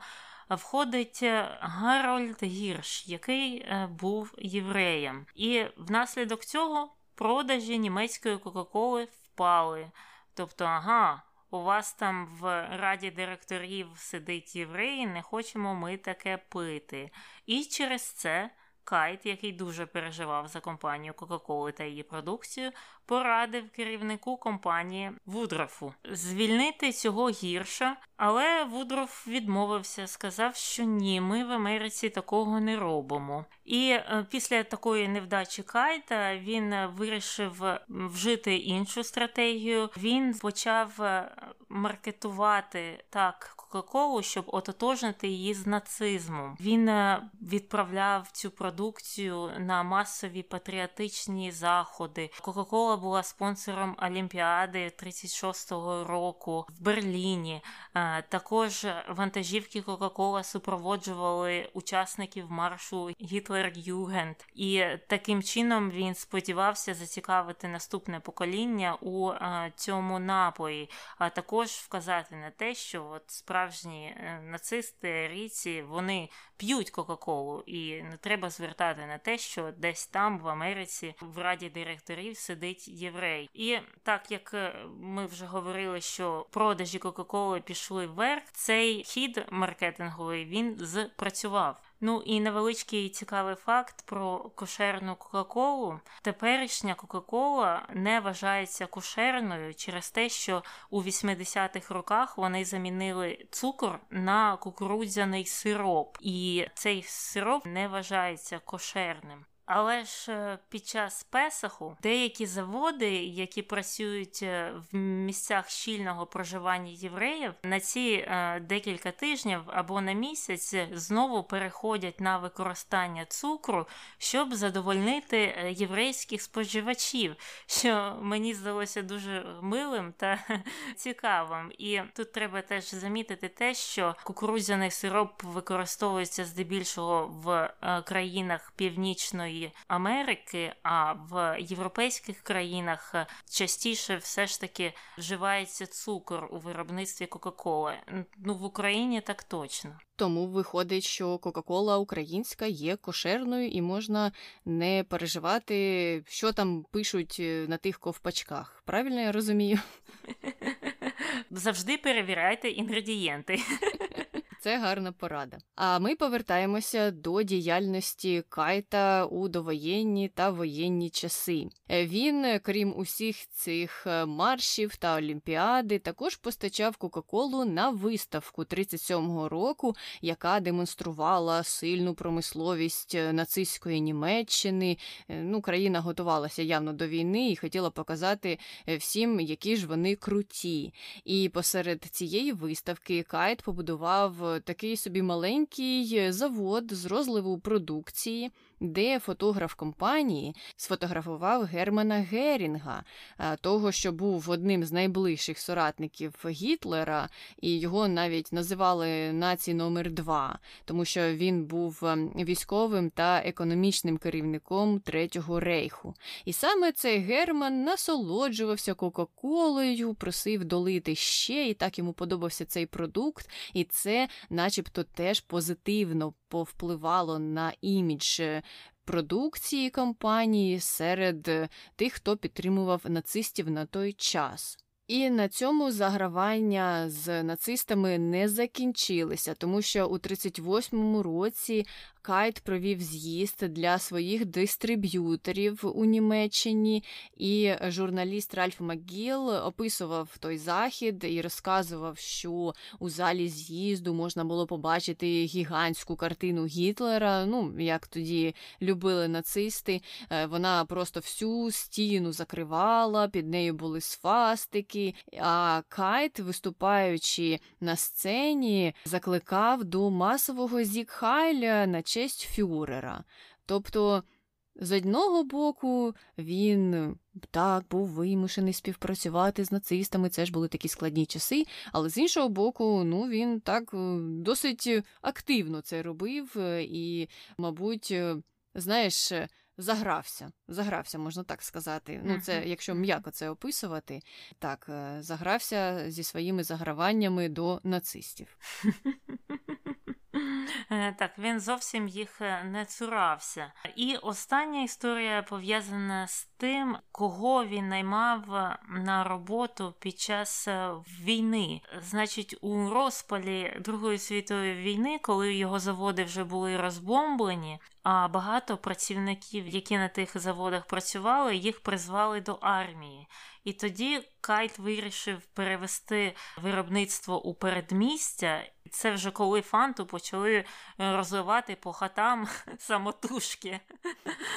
входить Гарольд Гірш, який е, був євреєм. І внаслідок цього продажі німецької Кока-Коли впали. Тобто, ага. У вас там в раді директорів сидить єврей, не хочемо ми таке пити. І через це Кайт, який дуже переживав за компанію Кока-Коли та її продукцію, порадив керівнику компанії Вудрофу звільнити цього гірша, але Вудроф відмовився, сказав, що ні, ми в Америці такого не робимо. І е, після такої невдачі Кайта він вирішив вжити іншу стратегію. Він почав е, маркетувати так Кока-Колу, щоб ототожнити її з нацизмом. Він е, відправляв цю продукцію на масові патріотичні заходи. Кока-Кола була спонсором Олімпіади 36-го року в Берліні. Е, також вантажівки Кока-Кола супроводжували учасників маршу Гітлер-Югенд. І таким чином він сподівався зацікавити наступне покоління у е, цьому напої, а також вказати на те, що от справжні е, нацисти, ріці, вони п'ють Кока-Колу, і не треба звертати на те, що десь там в Америці в раді директорів сидить єврей. І так як е, ми вже говорили, що продажі Кока-Коли пішли вверх, цей хід маркетинговий він спрацював. Ну і невеличкий цікавий факт про кошерну Кока-Колу. Теперішня Кока-Кола не вважається кошерною через те, що у 80-х роках вони замінили цукор на кукурудзяний сироп, і цей сироп не вважається кошерним. Але ж е, під час Песаху деякі заводи, які працюють е, в місцях щільного проживання євреїв, на ці е, декілька тижнів або на місяць знову переходять на використання цукру, щоб задовольнити єврейських споживачів, що мені здалося дуже милим та цікавим. І тут треба теж замітити те, що кукурудзяний сироп використовується здебільшого в країнах північної. Америки, а в європейських країнах е, частіше все ж таки вживається цукор у виробництві Кока-Коли. Ну в Україні так точно. Тому виходить, що Кока-Кола українська є кошерною і можна не переживати, що там пишуть е, на тих ковпачках. Правильно я розумію? Завжди перевіряйте інгредієнти. Це гарна порада. А ми повертаємося до діяльності Кайта у довоєнні та воєнні часи. Е, він, крім усіх цих е, маршів та олімпіади, також постачав Кока-Колу на виставку 37-го року, яка демонструвала сильну промисловість е, нацистської Німеччини. Ну, країна готувалася явно до війни і хотіла показати всім, які ж вони круті. І посеред цієї виставки Кайт побудував такий собі маленький е, завод з розливу продукції де фотограф компанії сфотографував Германа Герінга, е, того, що був одним з найближчих соратників Гітлера, і його навіть називали націй номер 2 тому що він був ем, військовим та економічним керівником Третього рейху. І саме цей Герман насолоджувався Кока-Колою, просив долити ще, і так йому подобався цей продукт, і це, начебто, теж позитивно повпливало на імідж е, продукції компанії серед е, тих, хто підтримував нацистів на той час. І на цьому загравання з нацистами не закінчилися, тому що у 38-му році Кайт провів з'їзд для своїх дистриб'юторів у Німеччині, і журналіст Ральф Макгіл описував той захід і розказував, що у залі з'їзду можна було побачити гігантську картину Гітлера. Ну, як тоді любили нацисти. Е, вона просто всю стіну закривала, під нею були сфастики. А Кайт, виступаючи на сцені, закликав до масового зікхайля на честь фюрера. Тобто, з одного боку, він так був вимушений співпрацювати з нацистами, це ж були такі складні часи, але з іншого боку, ну він так е, досить активно це робив е, і, мабуть, е, знаєш. Загрався, загрався, можна так сказати. Ну, це, якщо м'яко це описувати, так, загрався зі своїми заграваннями до нацистів. Е, так, він зовсім їх е, не цурався. І остання історія пов'язана з тим, кого він наймав е, на роботу під час війни. Значить, у розпалі Другої світової війни, коли його заводи вже були розбомблені, а багато працівників, які на тих заводах працювали, їх призвали до армії. І тоді Кайт вирішив перевести виробництво у передмістя. Це вже коли фанту почали розвивати по хатам самотужки.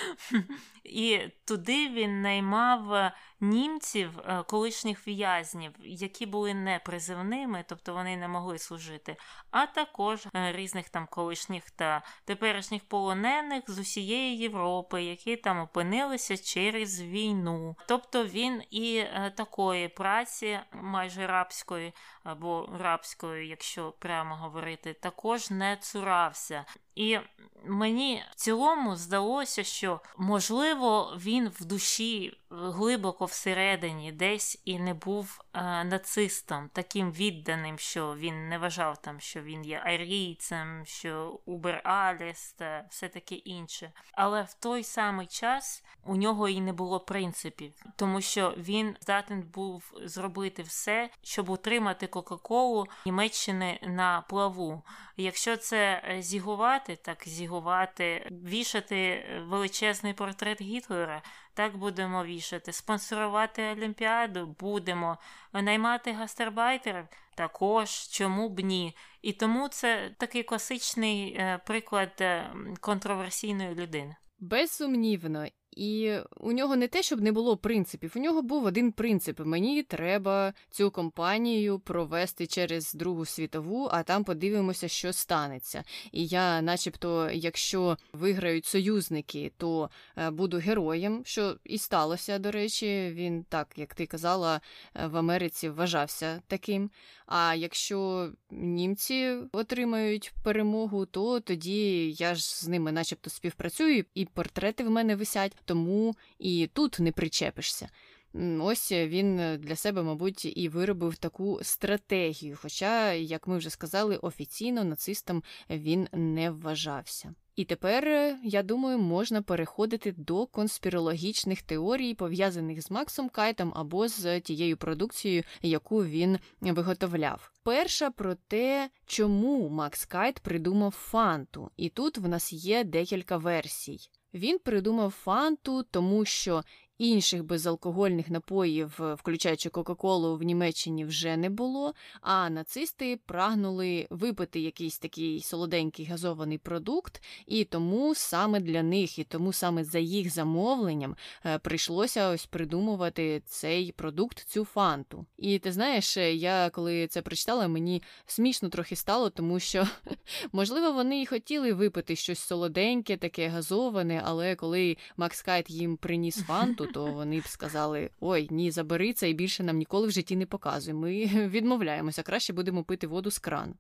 І туди він наймав німців, е, колишніх в'язнів, які були непризивними, тобто вони не могли служити, а також е, різних там колишніх та теперішніх полонених з усієї Європи, які там опинилися через війну. Тобто він і е, такої праці, майже рабської або рабської, якщо прямо говорити, також не цурався. І мені в цілому здалося, що можливо він в душі глибоко всередині десь і не був е, нацистом, таким відданим, що він не вважав там, що він є арійцем, що Убер Аліс та все таке інше. Але в той самий час у нього і не було принципів, тому що він здатен був зробити все, щоб утримати Кока-Колу Німеччини на плаву. Якщо це зігувати, так зігувати, вішати величезний портрет Гітлера. Так будемо вішати, спонсорувати Олімпіаду будемо, наймати гастербайтерів також, чому б ні. І тому це такий класичний е, приклад е, контроверсійної людини. Безсумнівно, і у нього не те, щоб не було принципів. У нього був один принцип: мені треба цю компанію провести через Другу світову, а там подивимося, що станеться. І я, начебто, якщо виграють союзники, то е, буду героєм, що і сталося, до речі, він так, як ти казала, е, в Америці вважався таким. А якщо німці отримають перемогу, то тоді я ж з ними, начебто, співпрацюю, і портрети в мене висять, тому і тут не причепишся. Ось він для себе, мабуть, і виробив таку стратегію. Хоча, як ми вже сказали, офіційно нацистом він не вважався. І тепер, е, я думаю, можна переходити до конспірологічних теорій, пов'язаних з Максом Кайтом або з тією продукцією, яку він виготовляв. Перша про те, чому Макс Кайт придумав фанту, і тут в нас є декілька версій. Він придумав фанту, тому що Інших безалкогольних напоїв, включаючи Кока-Колу, в Німеччині вже не було. А нацисти прагнули випити якийсь такий солоденький газований продукт, і тому саме для них, і тому саме за їх замовленням е, прийшлося ось придумувати цей продукт, цю фанту. І ти знаєш, я коли це прочитала, мені смішно трохи стало, тому що можливо вони і хотіли випити щось солоденьке, таке газоване, але коли Макс Кайт їм приніс фанту то вони б сказали: ой, ні, забери це і більше нам ніколи в житті не показуй. Ми відмовляємося, краще будемо пити воду з крану.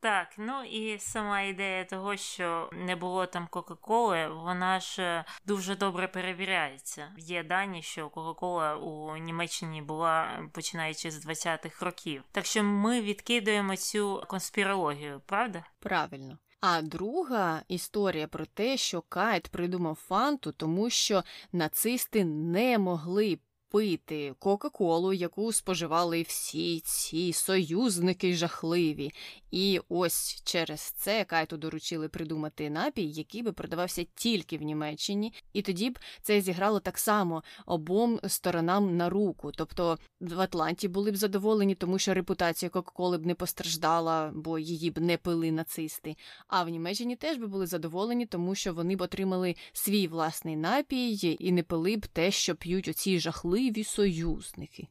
Так, ну і сама ідея того, що не було там Кока-Коли, вона ж е, дуже добре перевіряється. Є дані, що Кока-Кола у Німеччині була починаючи з 20-х років. Так що ми відкидуємо цю конспірологію, правда? Правильно. А друга історія про те, що Кайт придумав фанту, тому що нацисти не могли пити Кока-Колу, яку споживали всі ці союзники жахливі. І ось через це Кайту доручили придумати напій, який би продавався тільки в Німеччині, і тоді б це зіграло так само обом сторонам на руку. Тобто в Атланті були б задоволені, тому що репутація Кока-Коли б не постраждала, бо її б не пили нацисти. А в Німеччині теж би були задоволені, тому що вони б отримали свій власний напій і не пили б те, що п'ють оці жахливі союзники.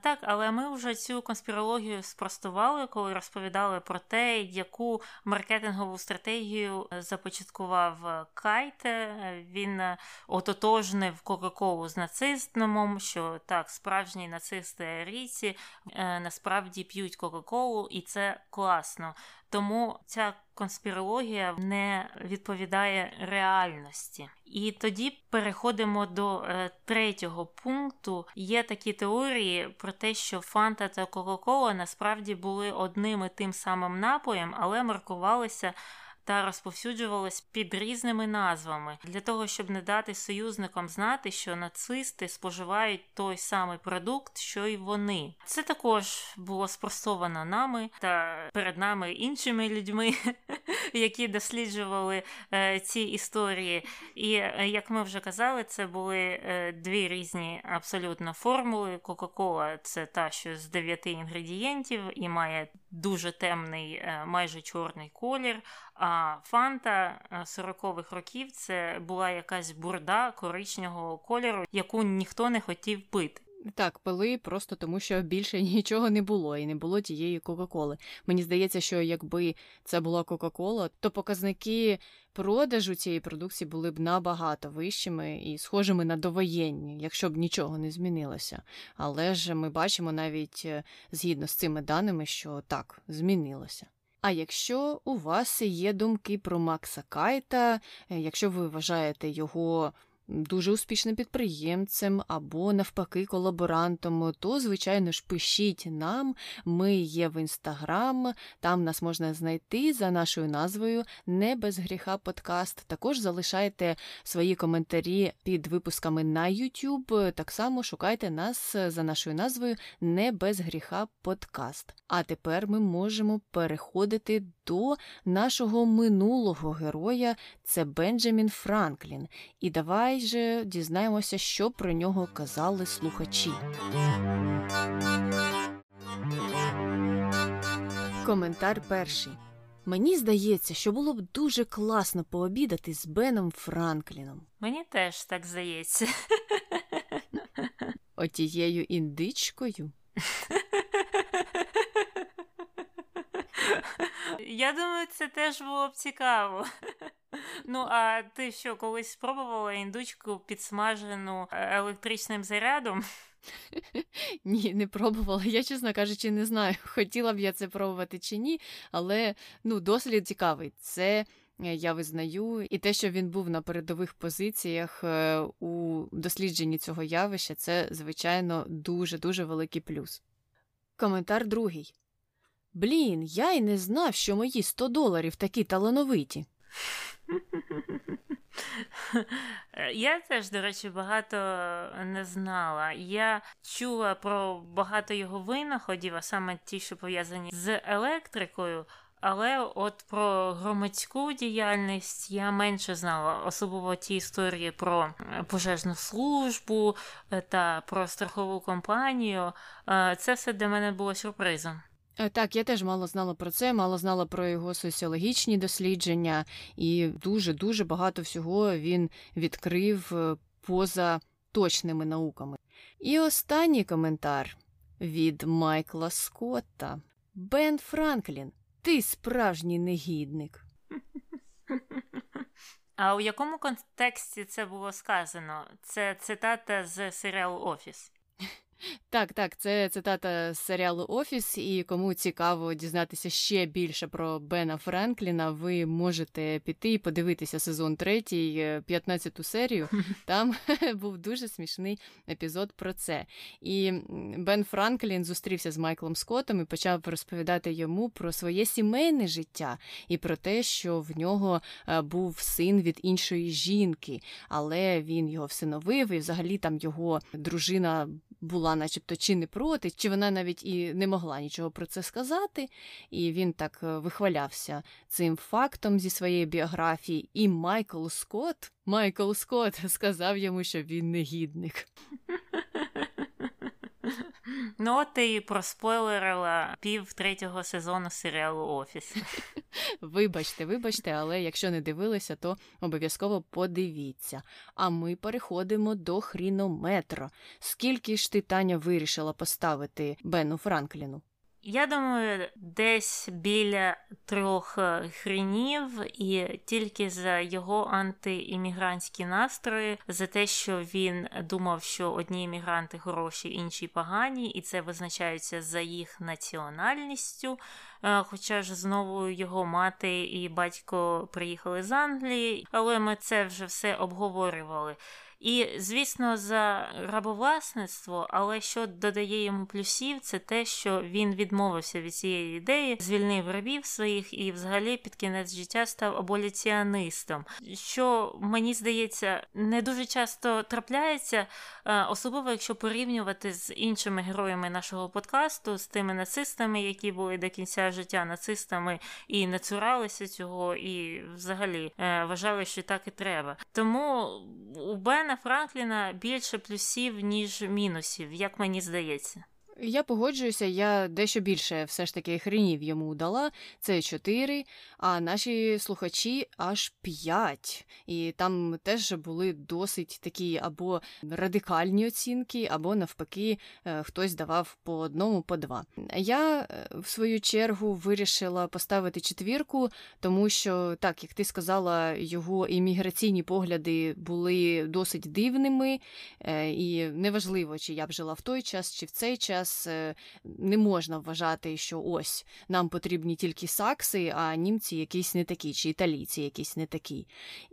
Так, але ми вже цю конспірологію спростували, коли розповідали про те, яку маркетингову стратегію е, започаткував е, Кайт. Е, він ототожнив Кока-Колу з нацистом, що так, справжні нацисти ріці насправді п'ють Кока-Колу, і це класно. Тому ця конспірологія не відповідає реальності. І тоді переходимо до е, третього пункту. Є такі теорії про те, що Фанта та Кока-Кола насправді були одним і тим самим напоєм, але маркувалися та розповсюджувалась під різними назвами для того, щоб не дати союзникам знати, що нацисти споживають той самий продукт, що й вони. Це також було спростовано нами та перед нами іншими людьми, які досліджували е, ці історії. І е, як ми вже казали, це були е, дві різні абсолютно формули. Кока-кола це та, що з дев'яти інгредієнтів і має дуже темний, майже чорний колір. А фанта 40-х років це була якась бурда коричневого кольору, яку ніхто не хотів пити. Так, пили просто тому, що більше нічого не було, і не було тієї Кока-Коли. Мені здається, що якби це була Кока-Кола, то показники продажу цієї продукції були б набагато вищими і схожими на довоєнні, якщо б нічого не змінилося. Але ж ми бачимо навіть е, згідно з цими даними, що так, змінилося. А якщо у вас є думки про Макса Кайта, е, якщо ви вважаєте його дуже успішним підприємцем або, навпаки, колаборантом, то, звичайно ж, пишіть нам. Ми є в інстаграм, там нас можна знайти за нашою назвою Не без гріха подкаст. Також залишайте свої коментарі під випусками на YouTube. Так само шукайте нас за нашою назвою Не без гріха подкаст. А тепер ми можемо переходити до нашого минулого героя, це Бенджамін Франклін. І давай же дізнаємося, що про нього казали слухачі. Коментар перший. Мені здається, що було б дуже класно пообідати з Беном Франкліном. Мені теж так здається. Отією індичкою. Я думаю, це теж було б цікаво. Ну, а ти що, колись спробувала індучку підсмажену е, електричним зарядом? Ні, не пробувала. Я, чесно кажучи, не знаю, хотіла б я це пробувати чи ні, але ну, дослід цікавий. Це е, я визнаю, і те, що він був на передових позиціях е, у дослідженні цього явища, це, звичайно, дуже-дуже великий плюс. Коментар другий. Блін, я й не знав, що мої 100 доларів такі талановиті. Я теж, до речі, багато не знала. Я чула про багато його винаходів, а саме ті, що пов'язані з електрикою. Але от про громадську діяльність я менше знала, особливо ті історії про пожежну службу та про страхову компанію. Це все для мене було сюрпризом. Е, так, я теж мало знала про це, мало знала про його соціологічні дослідження, і дуже-дуже багато всього він відкрив е, поза точними науками. І останній коментар від Майкла Скотта. Бен Франклін, ти справжній негідник. А у якому контексті це було сказано? Це цитата з серіалу Офіс. Так, так, це цитата з серіалу Офіс, і кому цікаво дізнатися ще більше про Бена Френкліна, ви можете піти і подивитися сезон третій, 15 серію. Там був дуже смішний епізод про це. І Бен Франклін зустрівся з Майклом Скоттом і почав розповідати йому про своє сімейне життя і про те, що в нього е, був син від іншої жінки, але він його всиновив, і взагалі там його дружина була, начебто, чи не проти, чи вона навіть і не могла нічого про це сказати. І він так е, вихвалявся цим фактом зі своєї біографії. І Майкл Скотт, Майкл Скотт сказав йому, що він негідник. Ну, от ти і проспойлерила пів третього сезону серіалу Офіс. Вибачте, вибачте, але якщо не дивилися, то обов'язково подивіться. А ми переходимо до хрінометра. Скільки ж ти Таня вирішила поставити Бену Франкліну? Я думаю, десь біля трьох е, хренів, і тільки за його антиіммігрантські настрої, за те, що він думав, що одні іммігранти хороші, інші погані, і це визначається за їх національністю. Е, хоча ж знову його мати і батько приїхали з Англії, але ми це вже все обговорювали. І, звісно, за рабовласництво, але що додає йому плюсів, це те, що він відмовився від цієї ідеї, звільнив рабів своїх і, взагалі, під кінець життя став аболіціонистом. Що мені здається, не дуже часто трапляється, е, особливо якщо порівнювати з іншими героями нашого подкасту, з тими нацистами, які були до кінця життя нацистами і не цуралися цього, і взагалі е, вважали, що так і треба. Тому у Бена Бена Франкліна більше плюсів, ніж мінусів, як мені здається. Я погоджуюся, я дещо більше все ж таки хренів йому дала. Це 4, а наші слухачі аж 5. І там теж були досить такі або радикальні оцінки, або навпаки, е, хтось давав по одному, по два. Я е, в свою чергу вирішила поставити четвірку, тому що, так як ти сказала, його імміграційні погляди були досить дивними, е, і неважливо, чи я б жила в той час, чи в цей час зараз е, не можна вважати, що ось нам потрібні тільки сакси, а німці якісь не такі, чи італійці якісь не такі.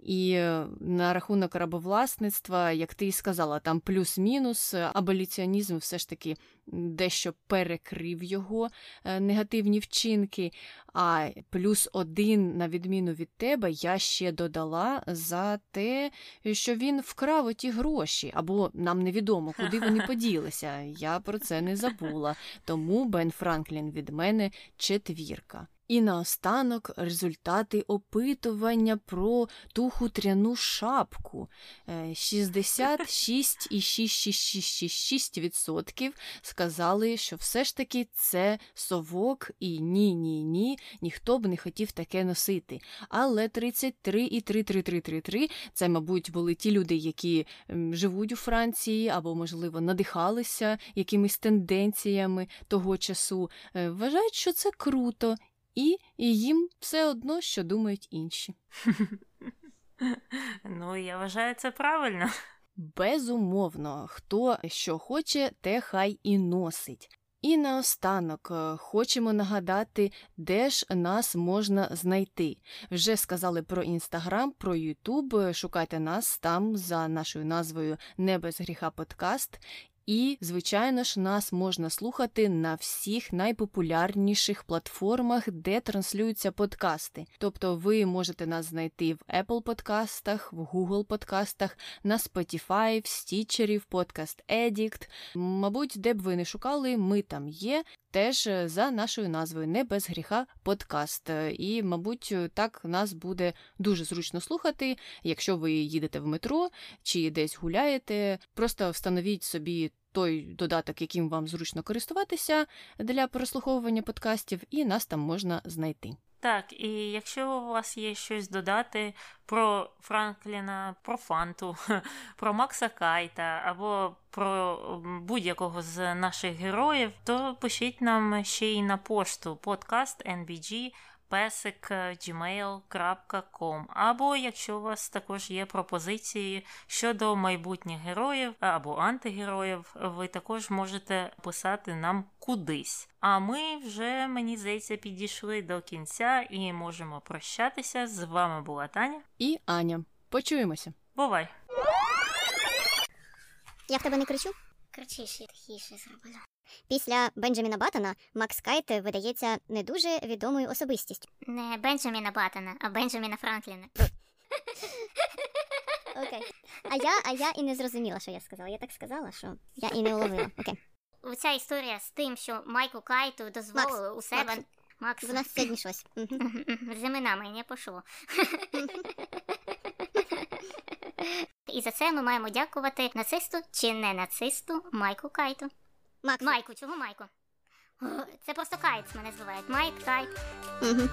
І е, на рахунок рабовласництва, як ти і сказала, там плюс-мінус аболіціонізм все ж таки дещо перекрив його е, негативні вчинки. А плюс один, на відміну від тебе, я ще додала за те, що він вкрав оті гроші, або нам невідомо, куди вони поділися. Я про це не забула. Тому Бен Франклін від мене четвірка. І наостанок результати опитування про ту хутряну шапку. 66,6666% сказали, що все ж таки це совок, і ні, ні, ні, ніхто б не хотів таке носити. Але 33,33333 це, мабуть, були ті люди, які живуть у Франції або, можливо, надихалися якимись тенденціями того часу. Е, вважають, що це круто і їм все одно, що думають інші. Ну, я вважаю це правильно. Безумовно, хто що хоче, те хай і носить. І наостанок е, хочемо нагадати, де ж нас можна знайти. Вже сказали про інстаграм, про Ютуб. Шукайте нас там за нашою назвою Не без гріха подкаст. І, звичайно ж, нас можна слухати на всіх найпопулярніших платформах, де транслюються подкасти. Тобто ви можете нас знайти в Apple подкастах, в Google подкастах, на Spotify, в Stitcher, в Podcast Addict. Мабуть, де б ви не шукали, ми там є. Теж за нашою назвою Не без гріха подкаст. І, мабуть, так нас буде дуже зручно слухати, якщо ви їдете в метро чи десь гуляєте. Просто встановіть собі той додаток, яким вам зручно користуватися для прослуховування подкастів, і нас там можна знайти. Так, і якщо у вас є щось додати про Франкліна, про Фанту, про Макса Кайта або про будь-якого з наших героїв, то пишіть нам ще й на пошту NBG pesik.gmail.com Або якщо у вас також є пропозиції щодо майбутніх героїв або антигероїв, ви також можете писати нам кудись. А ми вже, мені здається, підійшли до кінця і можемо прощатися. З вами була Таня і Аня. Почуємося. Бувай! Я в тебе не кричу? Кричиш, я тихіше зроблю. Після Бенджаміна Баттона Макс Кайт видається не дуже відомою особистістю. Не Бенджаміна Баттона, а Бенджаміна Франкліна. Окей. А я а я і не зрозуміла, що я сказала. Я так сказала, що я і не уловила. Окей. Оця історія з тим, що Майку Кайту дозволили у себе. Макс. Макс. У нас сьогодні щось. З іменами не пошло. І за це ми маємо дякувати нацисту чи не нацисту Майку Кайту. Макс. Майку, чого Майку? Це просто Кайт мене звивають. Майк, Кайт. Угу.